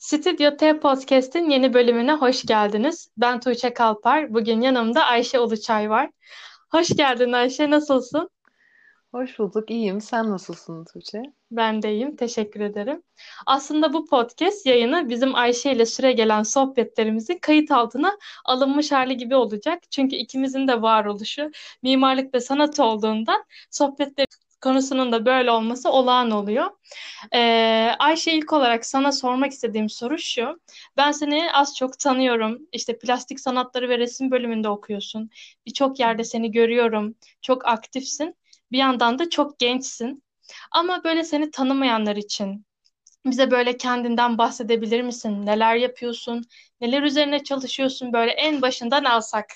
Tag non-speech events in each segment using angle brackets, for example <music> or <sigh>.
Stüdyo T Podcast'in yeni bölümüne hoş geldiniz. Ben Tuğçe Kalpar. Bugün yanımda Ayşe Uluçay var. Hoş geldin Ayşe, nasılsın? Hoş bulduk, iyiyim. Sen nasılsın Tuğçe? Ben de iyiyim, teşekkür ederim. Aslında bu podcast yayını bizim Ayşe ile süre gelen sohbetlerimizin kayıt altına alınmış hali gibi olacak. Çünkü ikimizin de varoluşu mimarlık ve sanat olduğundan sohbetler konusunun da böyle olması olağan oluyor. Ee, Ayşe ilk olarak sana sormak istediğim soru şu. Ben seni az çok tanıyorum. İşte plastik sanatları ve resim bölümünde okuyorsun. Birçok yerde seni görüyorum. Çok aktifsin. Bir yandan da çok gençsin. Ama böyle seni tanımayanlar için bize böyle kendinden bahsedebilir misin? Neler yapıyorsun? Neler üzerine çalışıyorsun? Böyle en başından alsak.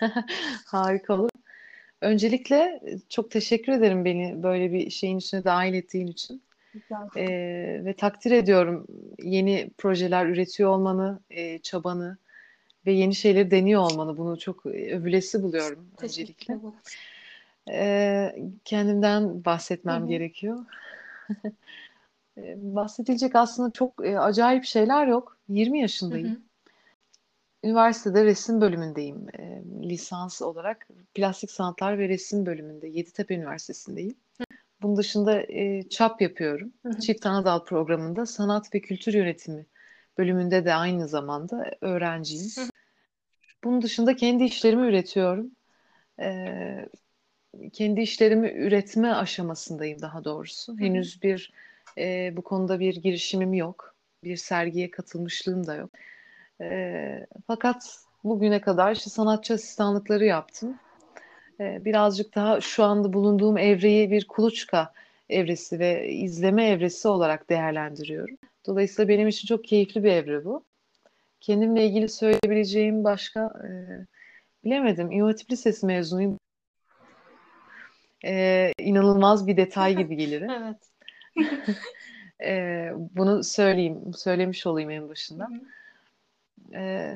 <laughs> Harika olur. Öncelikle e, çok teşekkür ederim beni böyle bir şeyin içine dahil ettiğin için. Ee, ve takdir ediyorum yeni projeler üretiyor olmanı, e, çabanı ve yeni şeyleri deniyor olmanı. Bunu çok e, övülesi buluyorum öncelikle. Ee, kendimden bahsetmem Hı-hı. gerekiyor. <laughs> E, bahsedilecek aslında çok e, acayip şeyler yok. 20 yaşındayım. Hı-hı. Üniversitede resim bölümündeyim. E, lisans olarak plastik sanatlar ve resim bölümünde Yeditepe Üniversitesi'ndeyim. Bunun dışında e, çap yapıyorum. Hı hı. Çift Anadal programında sanat ve kültür yönetimi bölümünde de aynı zamanda öğrenciyim. Hı hı. Bunun dışında kendi işlerimi üretiyorum. E, kendi işlerimi üretme aşamasındayım daha doğrusu. Hı hı. Henüz bir e, bu konuda bir girişimim yok. Bir sergiye katılmışlığım da yok. E, fakat bugüne kadar işte sanatçı asistanlıkları yaptım. E, birazcık daha şu anda bulunduğum evreyi bir kuluçka evresi ve izleme evresi olarak değerlendiriyorum. Dolayısıyla benim için çok keyifli bir evre bu. Kendimle ilgili söyleyebileceğim başka e, bilemedim. Hatip Lisesi mezunuyum. E, inanılmaz bir detay <laughs> gibi gelir. evet. <laughs> e, bunu söyleyeyim, söylemiş olayım en başında. Hı hı. E,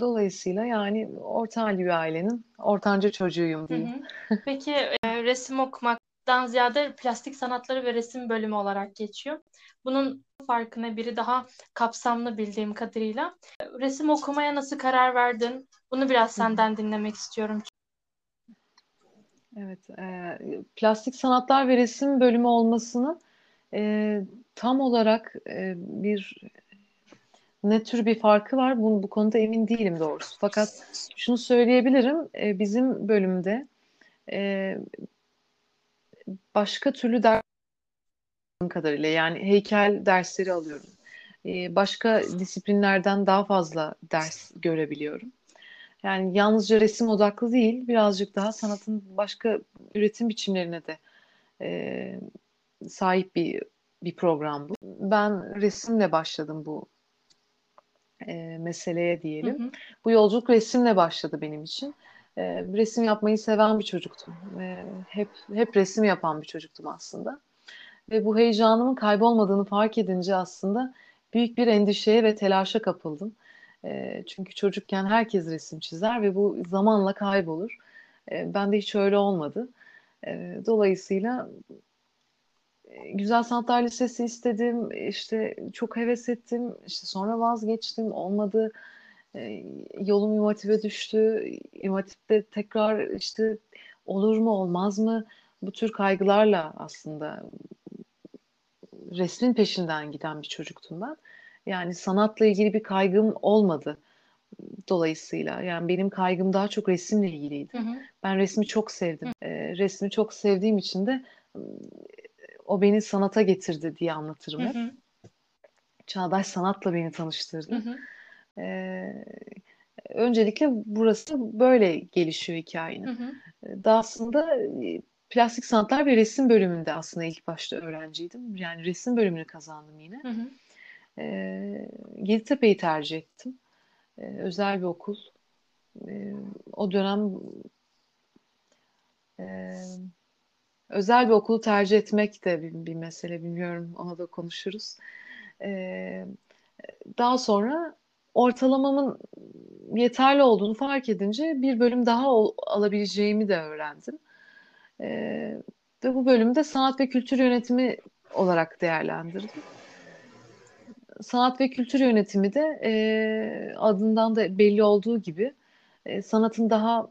dolayısıyla yani orta halli bir ailenin ortanca çocuğuyum diyeyim. Hı hı. <laughs> Peki e, resim okumaktan ziyade plastik sanatları ve resim bölümü olarak geçiyor. Bunun farkına biri daha kapsamlı bildiğim kadarıyla. Resim okumaya nasıl karar verdin? Bunu biraz senden dinlemek istiyorum. Evet, e, plastik sanatlar ve resim bölümü olmasını e, tam olarak e, bir ne tür bir farkı var bunu bu konuda emin değilim doğrusu. Fakat şunu söyleyebilirim e, bizim bölümde e, başka türlü ders kadarıyla yani heykel dersleri alıyorum. E, başka disiplinlerden daha fazla ders görebiliyorum. Yani yalnızca resim odaklı değil, birazcık daha sanatın başka üretim biçimlerine de e, sahip bir bir program bu. Ben resimle başladım bu e, meseleye diyelim. Hı hı. Bu yolculuk resimle başladı benim için. E, resim yapmayı seven bir çocuktum. E, hep hep resim yapan bir çocuktum aslında. Ve bu heyecanımın kaybolmadığını fark edince aslında büyük bir endişeye ve telaşa kapıldım. E, çünkü çocukken herkes resim çizer ve bu zamanla kaybolur. E, ben de hiç öyle olmadı. E, dolayısıyla Güzel Sanatlar Lisesi istedim. İşte çok heves ettim. İşte sonra vazgeçtim. Olmadı. E, yolum İmam düştü. İmam tekrar işte olur mu olmaz mı? Bu tür kaygılarla aslında resmin peşinden giden bir çocuktum ben. Yani sanatla ilgili bir kaygım olmadı dolayısıyla. Yani benim kaygım daha çok resimle ilgiliydi. Hı hı. Ben resmi çok sevdim. Hı. E, resmi çok sevdiğim için de o beni sanata getirdi diye anlatırım hep. Hı hı. Çağdaş sanatla beni tanıştırdı. Hı hı. Ee, öncelikle burası böyle gelişiyor hikayenin. Hı hı. Daha aslında e, plastik sanatlar ve resim bölümünde aslında ilk başta öğrenciydim. Yani resim bölümünü kazandım yine. Hı hı. Ee, Yeditepe'yi tercih ettim. Ee, özel bir okul. Ee, o dönem e, Özel bir okulu tercih etmek de bir, bir mesele bilmiyorum. Ona da konuşuruz. Ee, daha sonra ortalamamın yeterli olduğunu fark edince bir bölüm daha alabileceğimi de öğrendim. Ee, ve bu bölümde sanat ve kültür yönetimi olarak değerlendirdim. sanat ve kültür yönetimi de e, adından da belli olduğu gibi e, sanatın daha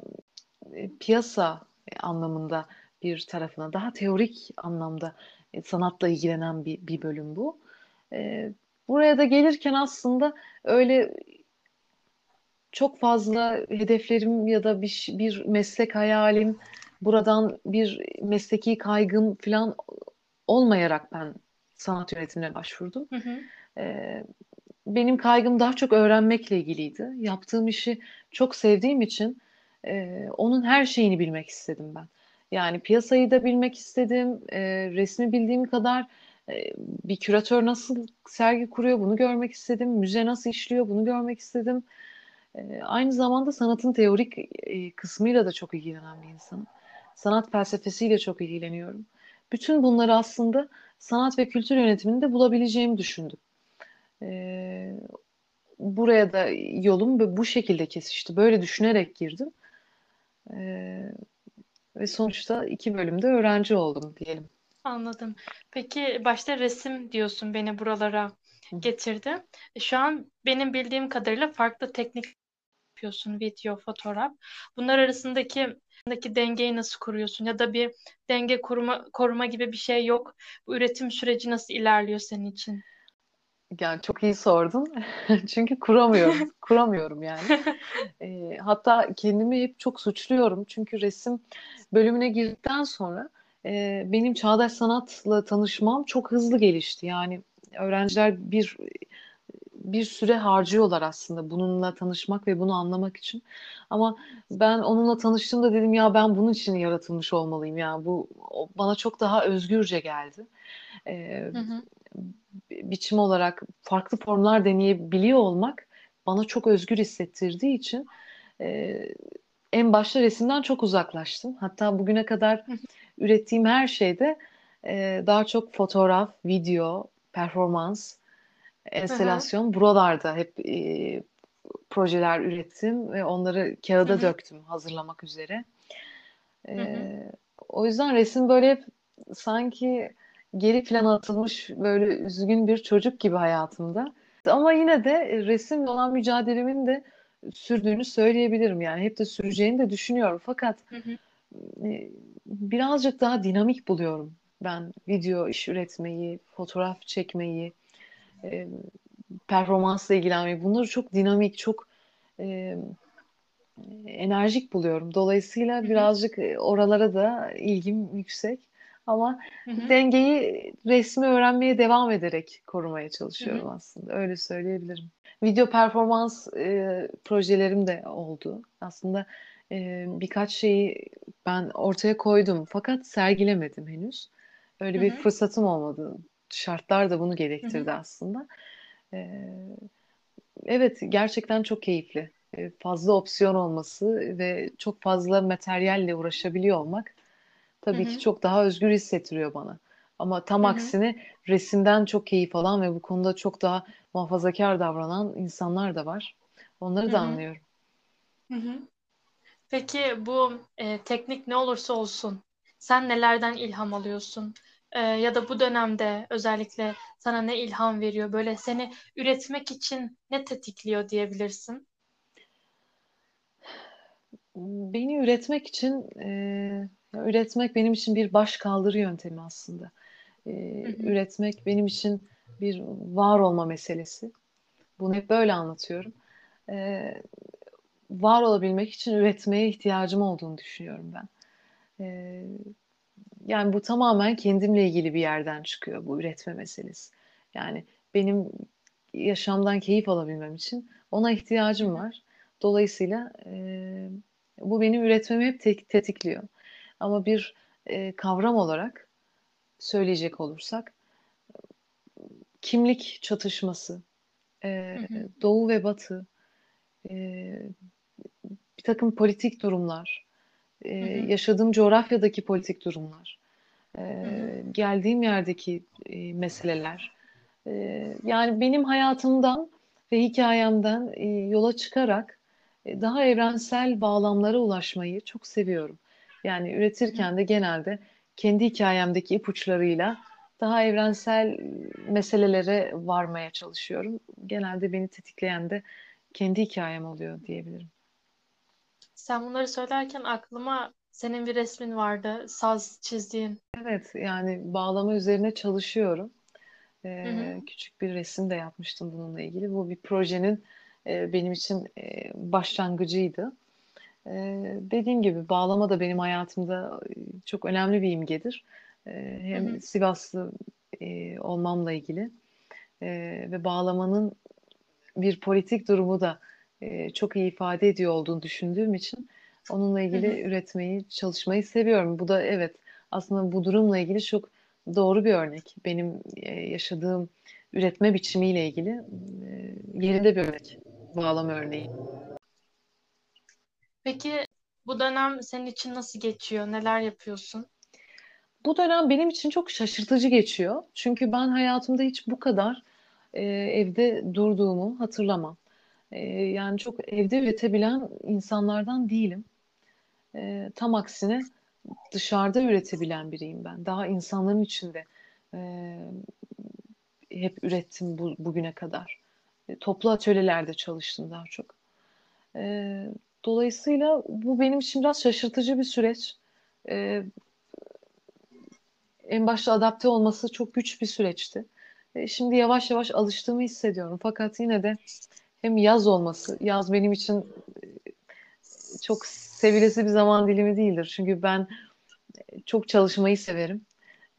e, piyasa anlamında bir tarafına, daha teorik anlamda e, sanatla ilgilenen bir, bir bölüm bu. E, buraya da gelirken aslında öyle çok fazla hedeflerim ya da bir, bir meslek hayalim, buradan bir mesleki kaygım falan olmayarak ben sanat yönetimine başvurdum. Hı hı. Ee, benim kaygım daha çok öğrenmekle ilgiliydi. Yaptığım işi çok sevdiğim için e, onun her şeyini bilmek istedim ben. Yani piyasayı da bilmek istedim, e, resmi bildiğim kadar e, bir küratör nasıl sergi kuruyor bunu görmek istedim, müze nasıl işliyor bunu görmek istedim. E, aynı zamanda sanatın teorik e, kısmıyla da çok ilgilenen bir insanım. Sanat felsefesiyle çok ilgileniyorum. Bütün bunları aslında sanat ve kültür yönetiminde bulabileceğimi düşündüm. E, buraya da yolum bu şekilde kesişti. Böyle düşünerek girdim. E, ve sonuçta iki bölümde öğrenci oldum diyelim. Anladım. Peki başta resim diyorsun beni buralara getirdi. E, şu an benim bildiğim kadarıyla farklı teknik yapıyorsun, video, fotoğraf. Bunlar arasındaki arasındaki dengeyi nasıl kuruyorsun ya da bir denge koruma koruma gibi bir şey yok. Bu üretim süreci nasıl ilerliyor senin için? Yani çok iyi sordun. <laughs> Çünkü kuramıyorum. <laughs> kuramıyorum yani. <laughs> E, hatta kendimi hep çok suçluyorum. Çünkü resim bölümüne girdikten sonra e, benim çağdaş sanatla tanışmam çok hızlı gelişti. Yani öğrenciler bir bir süre harcıyorlar aslında bununla tanışmak ve bunu anlamak için. Ama ben onunla tanıştığımda dedim ya ben bunun için yaratılmış olmalıyım. Yani bu bana çok daha özgürce geldi. Ee, hı hı. Biçim olarak farklı formlar deneyebiliyor olmak bana çok özgür hissettirdiği için e, en başta resimden çok uzaklaştım. Hatta bugüne kadar ürettiğim her şeyde e, daha çok fotoğraf, video, performans enstelasyon Hı-hı. buralarda hep e, projeler ürettim ve onları kağıda Hı-hı. döktüm hazırlamak üzere. E, o yüzden resim böyle hep sanki geri plan atılmış böyle üzgün bir çocuk gibi hayatımda. Ama yine de resimle olan mücadelemin de sürdüğünü söyleyebilirim. Yani hep de süreceğini de düşünüyorum. Fakat hı hı. E, birazcık daha dinamik buluyorum ben video iş üretmeyi, fotoğraf çekmeyi, e, performansla ilgilenmeyi bunları çok dinamik, çok e, enerjik buluyorum. Dolayısıyla birazcık e, oralara da ilgim yüksek. Ama Hı-hı. dengeyi resmi öğrenmeye devam ederek korumaya çalışıyorum Hı-hı. aslında. Öyle söyleyebilirim. Video performans e, projelerim de oldu. Aslında e, birkaç şeyi ben ortaya koydum fakat sergilemedim henüz. Öyle Hı-hı. bir fırsatım olmadı şartlar da bunu gerektirdi hı hı. aslında. Ee, evet gerçekten çok keyifli. Ee, fazla opsiyon olması ve çok fazla materyalle uğraşabiliyor olmak tabii hı hı. ki çok daha özgür hissettiriyor bana. Ama tam hı hı. aksine resimden çok keyif alan ve bu konuda çok daha muhafazakar davranan insanlar da var. Onları hı hı. da anlıyorum. Hı hı. Peki bu e, teknik ne olursa olsun sen nelerden ilham alıyorsun? e, ya da bu dönemde özellikle sana ne ilham veriyor? Böyle seni üretmek için ne tetikliyor diyebilirsin? Beni üretmek için e, üretmek benim için bir baş kaldırı yöntemi aslında. E, Üretmek benim için bir var olma meselesi. Bunu hep böyle anlatıyorum. E, var olabilmek için üretmeye ihtiyacım olduğunu düşünüyorum ben. E, yani bu tamamen kendimle ilgili bir yerden çıkıyor bu üretme meselesi. Yani benim yaşamdan keyif alabilmem için ona ihtiyacım var. Dolayısıyla e, bu benim üretmemi hep te- tetikliyor. Ama bir e, kavram olarak söyleyecek olursak kimlik çatışması, e, doğu ve batı, e, bir takım politik durumlar, e, yaşadığım coğrafyadaki politik durumlar, e, geldiğim yerdeki e, meseleler. E, yani benim hayatımdan ve hikayemden e, yola çıkarak e, daha evrensel bağlamlara ulaşmayı çok seviyorum. Yani üretirken de genelde kendi hikayemdeki ipuçlarıyla daha evrensel meselelere varmaya çalışıyorum. Genelde beni tetikleyen de kendi hikayem oluyor diyebilirim. Sen bunları söylerken aklıma senin bir resmin vardı, saz çizdiğin. Evet, yani bağlama üzerine çalışıyorum. Ee, Hı hı. küçük bir resim de yapmıştım bununla ilgili. Bu bir projenin e, benim için e, başlangıcıydı. Dediğim gibi bağlama da benim hayatımda çok önemli bir imgedir. Hem Hı hı. Sivaslı e, olmamla ilgili e, ve bağlamanın bir politik durumu da e, çok iyi ifade ediyor olduğunu düşündüğüm için onunla ilgili Hı hı. üretmeyi, çalışmayı seviyorum. Bu da evet aslında bu durumla ilgili çok doğru bir örnek. Benim e, yaşadığım üretme biçimiyle ilgili e, yerinde bir örnek. Bağlama örneği. Peki bu dönem senin için nasıl geçiyor? Neler yapıyorsun? Bu dönem benim için çok şaşırtıcı geçiyor. Çünkü ben hayatımda hiç bu kadar e, evde durduğumu hatırlamam. E, yani çok evde üretebilen insanlardan değilim. E, tam aksine dışarıda üretebilen biriyim ben. Daha insanların içinde e, hep ürettim bu, bugüne kadar. E, toplu atölyelerde çalıştım daha çok. E, dolayısıyla bu benim için biraz şaşırtıcı bir süreç. E, en başta adapte olması çok güç bir süreçti. E, şimdi yavaş yavaş alıştığımı hissediyorum. Fakat yine de hem yaz olması, yaz benim için e, çok sevilesi bir zaman dilimi değildir. Çünkü ben çok çalışmayı severim.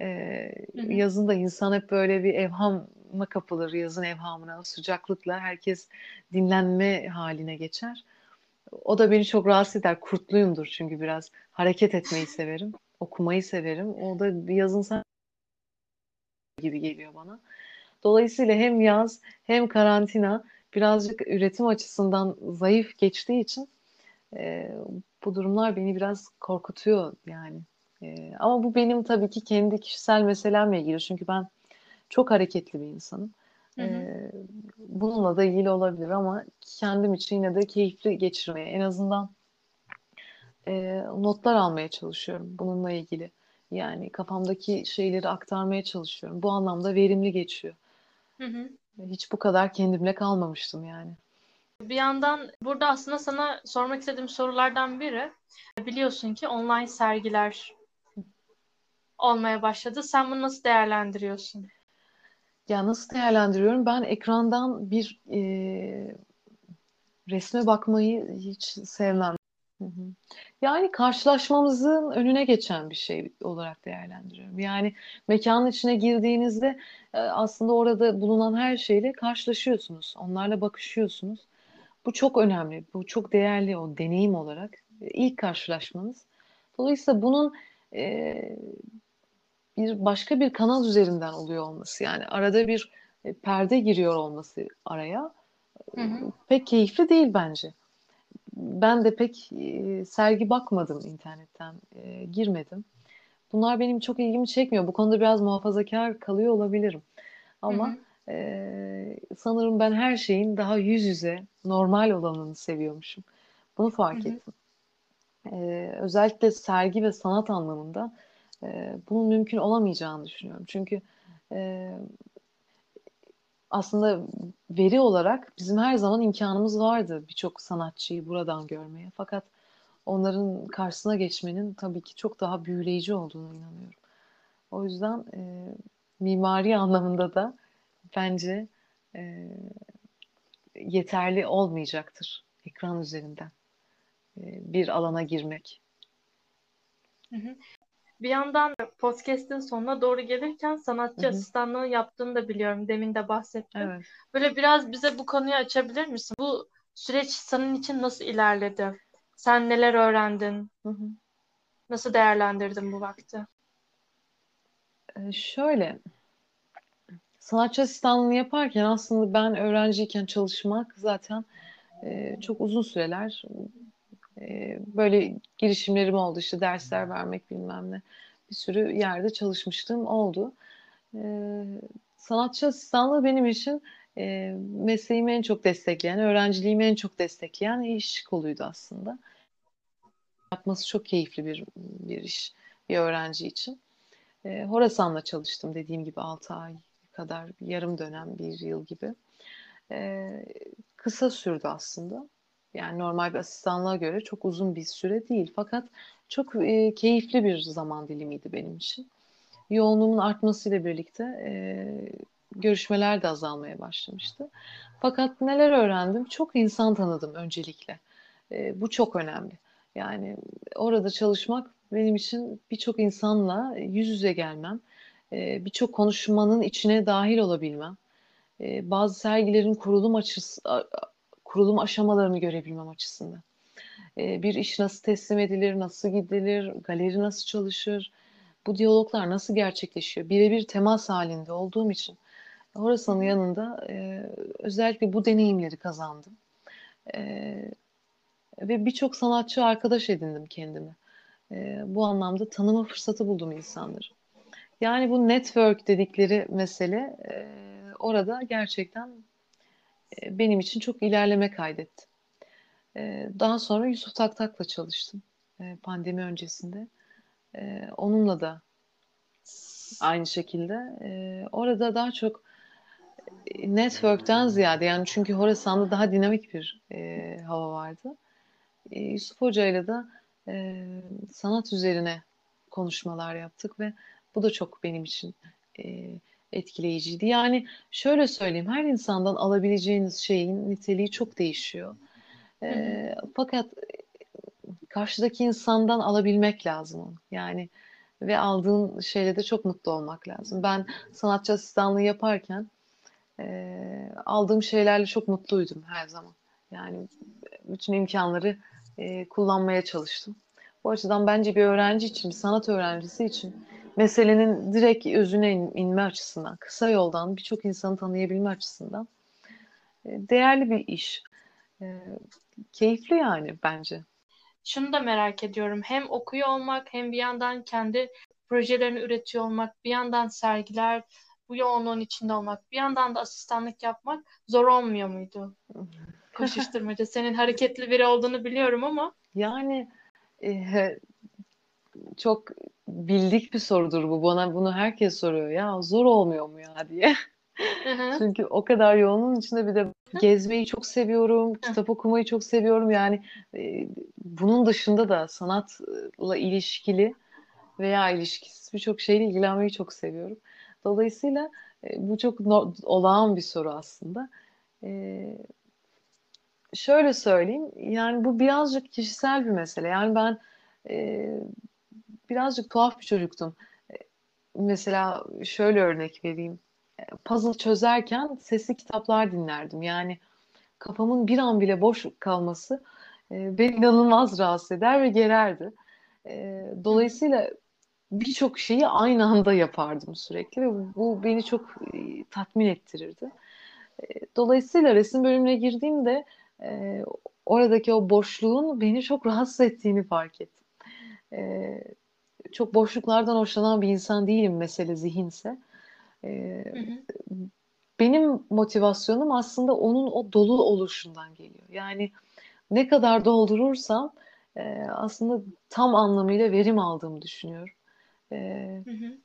Ee, yazın da insan hep böyle bir evhama kapılır. Yazın evhamına, sıcaklıkla herkes dinlenme haline geçer. O da beni çok rahatsız eder. Kurtluyumdur çünkü biraz hareket etmeyi severim. Okumayı severim. O da yazın sen gibi geliyor bana. Dolayısıyla hem yaz hem karantina birazcık üretim açısından zayıf geçtiği için e, bu durumlar beni biraz korkutuyor yani. E, ama bu benim tabii ki kendi kişisel meselemle ilgili. Çünkü ben çok hareketli bir insanım. Bununla da ilgili olabilir ama kendim için yine de keyifli geçirmeye, en azından e, notlar almaya çalışıyorum bununla ilgili. Yani kafamdaki şeyleri aktarmaya çalışıyorum. Bu anlamda verimli geçiyor. Hı hı. Hiç bu kadar kendimle kalmamıştım yani. Bir yandan burada aslında sana sormak istediğim sorulardan biri biliyorsun ki online sergiler olmaya başladı. Sen bunu nasıl değerlendiriyorsun? Ya nasıl değerlendiriyorum? Ben ekrandan bir e, resme bakmayı hiç sevmem. Yani karşılaşmamızın önüne geçen bir şey olarak değerlendiriyorum. Yani mekanın içine girdiğinizde e, aslında orada bulunan her şeyle karşılaşıyorsunuz. Onlarla bakışıyorsunuz. Bu çok önemli. Bu çok değerli o deneyim olarak. E, ilk karşılaşmanız. Dolayısıyla bunun e, bir başka bir kanal üzerinden oluyor olması. Yani arada bir e, perde giriyor olması araya Hı hı. pek keyifli değil bence. Ben de pek e, sergi bakmadım internetten, e, girmedim. Bunlar benim çok ilgimi çekmiyor. Bu konuda biraz muhafazakar kalıyor olabilirim. Hı Ama hı. e, sanırım ben her şeyin daha yüz yüze normal olanını seviyormuşum. Bunu Hı fark hı. ettim. E, özellikle sergi ve sanat anlamında e, bunun mümkün olamayacağını düşünüyorum. Çünkü e, aslında veri olarak bizim her zaman imkanımız vardı birçok sanatçıyı buradan görmeye. Fakat onların karşısına geçmenin tabii ki çok daha büyüleyici olduğunu inanıyorum. O yüzden e, mimari anlamında da bence e, yeterli olmayacaktır ekran üzerinden e, bir alana girmek. Hı hı. Bir yandan podcast'in sonuna doğru gelirken sanatçı Hı hı. asistanlığı yaptığını da biliyorum. Demin de bahsettin. Evet. Böyle biraz bize bu konuyu açabilir misin? Bu süreç senin için nasıl ilerledi? Sen neler öğrendin? Hı hı. Nasıl değerlendirdin bu vakti? E, şöyle, sanatçı asistanlığını yaparken aslında ben öğrenciyken çalışmak zaten e, çok uzun süreler e, böyle girişimlerim oldu işte dersler vermek bilmem ne. Bir sürü yerde çalışmıştım oldu. E, sanatçı asistanlığı benim için e, mesleğimi en çok destekleyen, öğrenciliğimi en çok destekleyen iş koluydu aslında. Yapması çok keyifli bir, bir iş bir öğrenci için. E, Horasan'la çalıştım dediğim gibi 6 ay kadar, yarım dönem, bir yıl gibi. Kısa sürdü aslında. Yani normal bir asistanlığa göre çok uzun bir süre değil. Fakat çok e, keyifli bir zaman dilimiydi benim için. Yoğunluğumun artmasıyla birlikte e, görüşmeler de azalmaya başlamıştı. Fakat neler öğrendim? Çok insan tanıdım öncelikle. E, bu çok önemli. Yani orada çalışmak benim için birçok insanla yüz yüze gelmem, e, birçok konuşmanın içine dahil olabilmem, e, bazı sergilerin kurulum açısı, kurulum aşamalarını görebilmem açısından. E, bir iş nasıl teslim edilir, nasıl gidilir, galeri nasıl çalışır, bu diyaloglar nasıl gerçekleşiyor? Birebir temas halinde olduğum için Horasan'ın yanında e, özellikle bu deneyimleri kazandım. E, ve birçok sanatçı arkadaş edindim kendime. E, bu anlamda tanıma fırsatı buldum insanları. Yani bu network dedikleri mesele e, orada gerçekten benim için çok ilerleme kaydetti. E, daha sonra Yusuf Taktak'la çalıştım e, pandemi öncesinde. E, onunla da aynı şekilde. E, orada daha çok network'ten ziyade yani çünkü Horasan'da daha dinamik bir e, hava vardı. E, Yusuf Hoca ile de e, sanat üzerine konuşmalar yaptık ve bu da çok benim için e, etkileyiciydi. Yani şöyle söyleyeyim, her insandan alabileceğiniz şeyin niteliği çok değişiyor. E, fakat karşıdaki insandan alabilmek lazım. Yani ve aldığın şeyle de çok mutlu olmak lazım. Ben sanatçı asistanlığı yaparken e, aldığım şeylerle çok mutluydum her zaman. Yani bütün imkanları e, kullanmaya çalıştım. Bu açıdan bence bir öğrenci için, bir sanat öğrencisi için meselenin direkt özüne in, inme açısından, kısa yoldan birçok insanı tanıyabilme açısından e, değerli bir iş. E, keyifli yani bence. Şunu da merak ediyorum. Hem okuyor olmak hem bir yandan kendi projelerini üretiyor olmak, bir yandan sergiler, bu yoğunluğun içinde olmak, bir yandan da asistanlık yapmak zor olmuyor muydu? <laughs> Koşuşturmaca. Senin hareketli biri olduğunu biliyorum ama. Yani e, çok bildik bir sorudur bu. Bana bunu herkes soruyor. Ya zor olmuyor mu ya diye. <laughs> Çünkü o kadar yoğunluğun içinde bir de gezmeyi çok seviyorum, kitap okumayı çok seviyorum. Yani e, bunun dışında da sanatla ilişkili veya ilişkisiz birçok şeyle ilgilenmeyi çok seviyorum. Dolayısıyla e, bu çok no, olağan bir soru aslında. E, şöyle söyleyeyim, yani bu birazcık kişisel bir mesele. Yani ben e, birazcık tuhaf bir çocuktum. E, mesela şöyle örnek vereyim. E, puzzle çözerken sesli kitaplar dinlerdim. Yani kafamın bir an bile boş kalması e, beni inanılmaz rahatsız eder ve gererdi. Dolayısıyla birçok şeyi aynı anda yapardım sürekli ve bu beni çok tatmin ettirirdi. Dolayısıyla resim bölümüne girdiğimde oradaki o boşluğun beni çok rahatsız ettiğini fark ettim. Çok boşluklardan hoşlanan bir insan değilim mesele zihinse. Benim motivasyonum aslında onun o dolu oluşundan geliyor. Yani ne kadar doldurursam aslında tam anlamıyla verim aldığımı düşünüyorum. Ee, hı hı.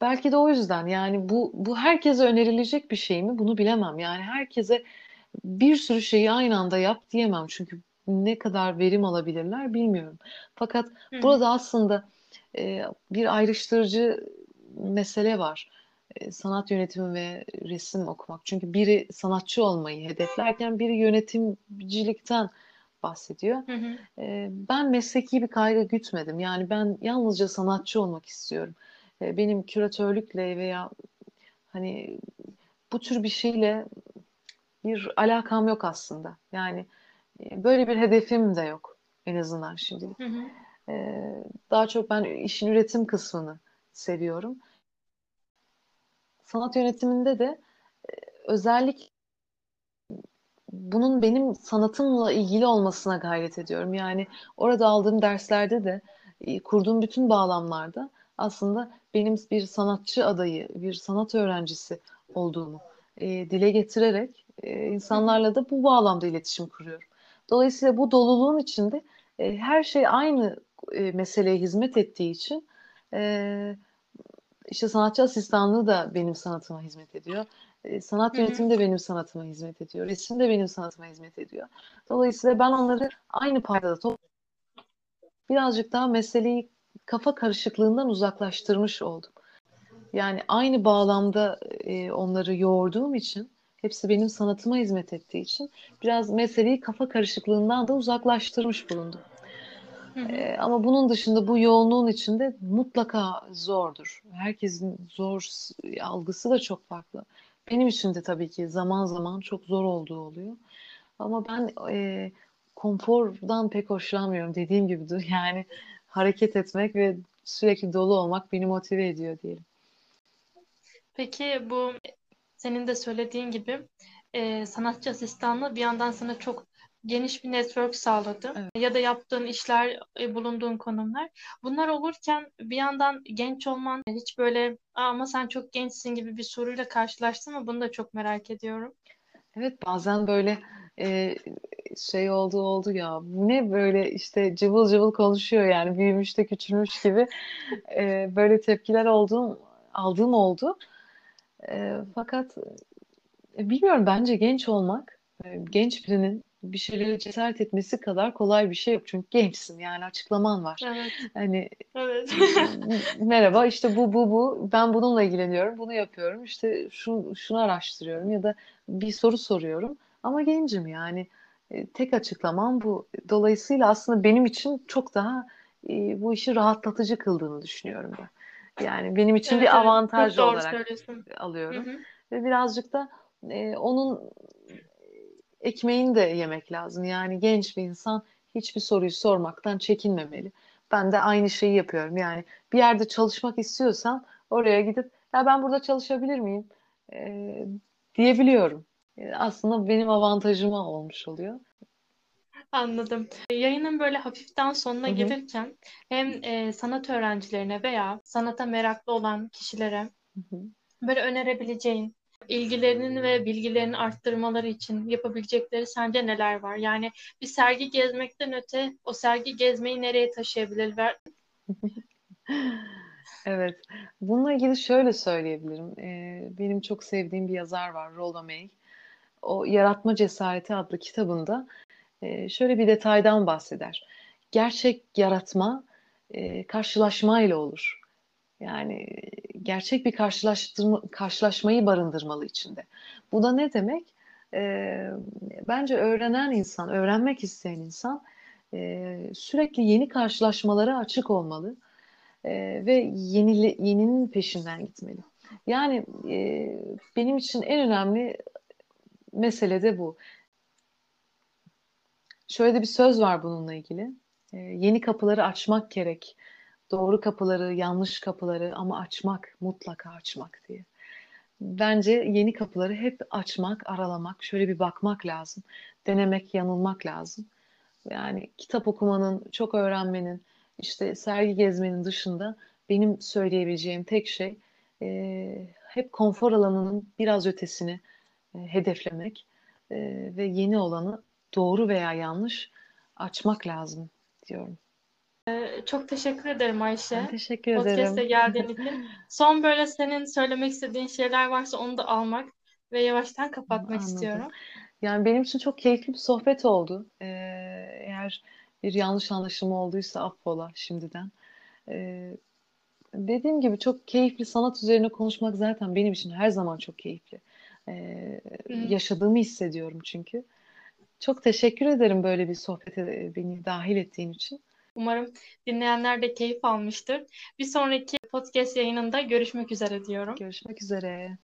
Belki de o yüzden yani bu bu herkese önerilecek bir şey mi bunu bilemem. Yani herkese bir sürü şeyi aynı anda yap diyemem çünkü ne kadar verim alabilirler bilmiyorum. Fakat hı. burada aslında e, bir ayrıştırıcı mesele var. E, sanat yönetimi ve resim okumak. Çünkü biri sanatçı olmayı hedeflerken biri yönetimcilikten bahsediyor. Hı hı. E, ben mesleki bir kaygı gütmedim. Yani ben yalnızca sanatçı olmak istiyorum. E, benim küratörlükle veya hani bu tür bir şeyle bir alakam yok aslında. Yani e, böyle bir hedefim de yok en azından şimdilik. Hı hı. E, daha çok ben işin üretim kısmını seviyorum. Sanat yönetiminde de e, özellikle bunun benim sanatımla ilgili olmasına gayret ediyorum. Yani orada aldığım derslerde de e, kurduğum bütün bağlamlarda aslında benim bir sanatçı adayı, bir sanat öğrencisi olduğumu e, dile getirerek e, insanlarla da bu bağlamda iletişim kuruyorum. Dolayısıyla bu doluluğun içinde e, her şey aynı e, meseleye hizmet ettiği için e, İşte sanatçı asistanlığı da benim sanatıma hizmet ediyor. E, sanat yönetimi de benim sanatıma hizmet ediyor. Resim de benim sanatıma hizmet ediyor. Dolayısıyla ben onları aynı paydada top birazcık daha meseleyi kafa karışıklığından uzaklaştırmış oldum. Yani aynı bağlamda e, onları yoğurduğum için hepsi benim sanatıma hizmet ettiği için biraz meseleyi kafa karışıklığından da uzaklaştırmış bulundum. Ee, ama bunun dışında bu yoğunluğun içinde mutlaka zordur. Herkesin zor algısı da çok farklı. Benim için de tabii ki zaman zaman çok zor olduğu oluyor. Ama ben e, konfordan pek hoşlanmıyorum dediğim gibidir. <laughs> Yani hareket etmek ve sürekli dolu olmak beni motive ediyor diyelim. Peki bu senin de söylediğin gibi e, sanatçı asistanlığı bir yandan sana çok geniş bir network sağladı. Evet. Ya da yaptığın işler, e, bulunduğun konumlar. Bunlar olurken bir yandan genç olman hiç böyle ama sen çok gençsin gibi bir soruyla karşılaştın mı? Bunu da çok merak ediyorum. Evet bazen böyle e, şey oldu oldu ya bu ne böyle işte cıvıl cıvıl konuşuyor yani büyümüş de küçülmüş gibi e, böyle tepkiler olduğum aldığım oldu. E, fakat e, bilmiyorum bence genç olmak e, genç birinin bir şeylere cesaret etmesi kadar kolay bir şey yok. Çünkü gençsin yani açıklaman var. Evet. Hani evet. <laughs> merhaba işte bu bu bu ben bununla ilgileniyorum bunu yapıyorum işte şu, şunu araştırıyorum ya da bir soru soruyorum ama gencim yani e, tek açıklamam bu. Dolayısıyla aslında benim için çok daha e, bu işi rahatlatıcı kıldığını düşünüyorum ben. Yani benim için evet, bir avantaj evet, olarak alıyorum. Hı hı. Ve birazcık da e, onun ekmeğini de yemek lazım. Yani genç bir insan hiçbir soruyu sormaktan çekinmemeli. Ben de aynı şeyi yapıyorum. Yani bir yerde çalışmak istiyorsam oraya gidip ya ben burada çalışabilir miyim e, diyebiliyorum. Aslında benim avantajıma olmuş oluyor. Anladım. Yayının böyle hafiften sonuna Hı-hı. gelirken hem e, sanat öğrencilerine veya sanata meraklı olan kişilere Hı-hı. böyle önerebileceğin ilgilerinin ve bilgilerini arttırmaları için yapabilecekleri sence neler var? Yani bir sergi gezmekten öte o sergi gezmeyi nereye taşıyabilirler? <laughs> evet. Bununla ilgili şöyle söyleyebilirim. Ee, benim çok sevdiğim bir yazar var, Rollo May. O Yaratma Cesareti adlı kitabında e, şöyle bir detaydan bahseder. Gerçek yaratma e, karşılaşmayla olur. Yani gerçek bir karşılaştırma, karşılaşmayı barındırmalı içinde. Bu da ne demek? E, bence öğrenen insan, öğrenmek isteyen insan e, sürekli yeni karşılaşmalara açık olmalı e, ve yeni, yeninin peşinden gitmeli. Yani e, benim için en önemli mesele de bu. Şöyle de bir söz var bununla ilgili. E, yeni kapıları açmak gerek doğru kapıları, yanlış kapıları ama açmak, mutlaka açmak diye. Bence yeni kapıları hep açmak, aralamak, şöyle bir bakmak lazım. Denemek, yanılmak lazım. Yani kitap okumanın, çok öğrenmenin, işte sergi gezmenin dışında benim söyleyebileceğim tek şey e, hep konfor alanının biraz ötesini e, hedeflemek e, ve yeni olanı doğru veya yanlış açmak lazım diyorum. Ee, çok teşekkür ederim Ayşe. Ben teşekkür Podcast'e ederim. geldiğin için. Son böyle senin söylemek istediğin şeyler varsa onu da almak ve yavaştan kapatmak Anladım. istiyorum. Yani benim için çok keyifli bir sohbet oldu. Ee, eğer bir yanlış anlaşılma olduysa affola şimdiden. Ee, dediğim gibi çok keyifli sanat üzerine konuşmak zaten benim için her zaman çok keyifli. Ee, yaşadığımı hissediyorum çünkü. Çok teşekkür ederim böyle bir sohbete beni dahil ettiğin için. Umarım dinleyenler de keyif almıştır. Bir sonraki podcast yayınında görüşmek üzere diyorum. Görüşmek üzere.